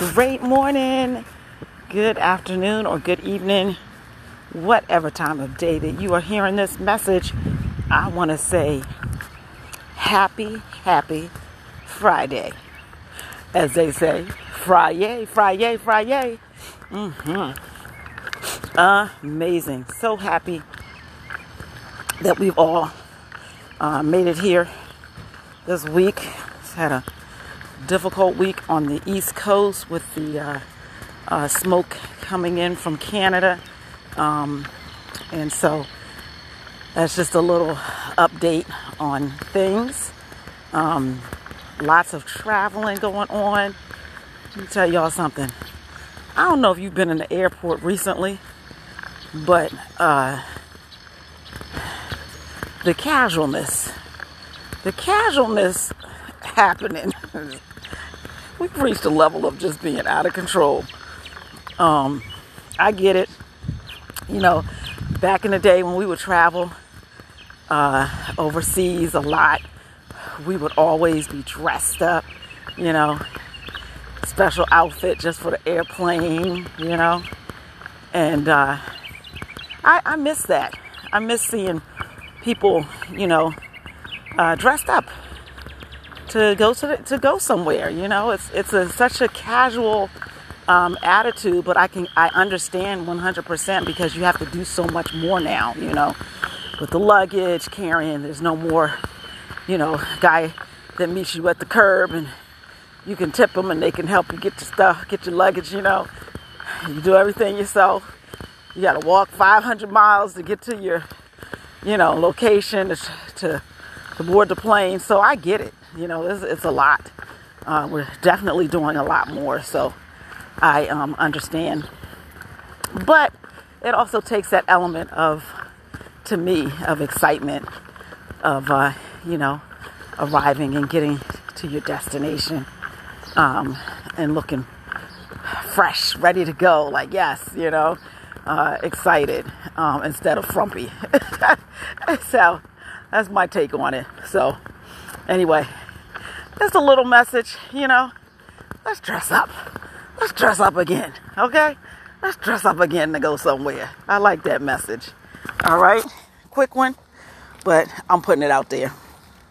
Great morning, good afternoon, or good evening, whatever time of day that you are hearing this message. I want to say happy, happy Friday. As they say, Friday, Friday, Friday. Mm-hmm. Amazing. So happy that we've all uh, made it here this week. It's had a difficult week on the East Coast with the uh, uh, smoke coming in from Canada. Um, and so that's just a little update on things. Um, lots of traveling going on. Let me tell y'all something. I don't know if you've been in the airport recently, but uh, the casualness, the casualness happening we've reached a level of just being out of control. Um, I get it. You know, back in the day when we would travel uh, overseas a lot, we would always be dressed up, you know, special outfit just for the airplane, you know. And uh, I, I miss that. I miss seeing people, you know, uh, dressed up to go to the, to go somewhere. You know, it's it's a, such a casual um, attitude, but I can I understand 100% because you have to do so much more now. You know, with the luggage carrying, there's no more, you know, guy that meets you at the curb and you can tip them and they can help you get your stuff, get your luggage. You know, you do everything yourself. You got to walk 500 miles to get to your, you know, location to, to to board the plane. So I get it. You know, it's, it's a lot. Uh, we're definitely doing a lot more, so I um, understand. But it also takes that element of, to me, of excitement, of, uh, you know, arriving and getting to your destination um, and looking fresh, ready to go. Like, yes, you know, uh, excited um, instead of frumpy. so that's my take on it. So, anyway, just a little message, you know. Let's dress up. Let's dress up again, okay? Let's dress up again to go somewhere. I like that message. All right, quick one, but I'm putting it out there.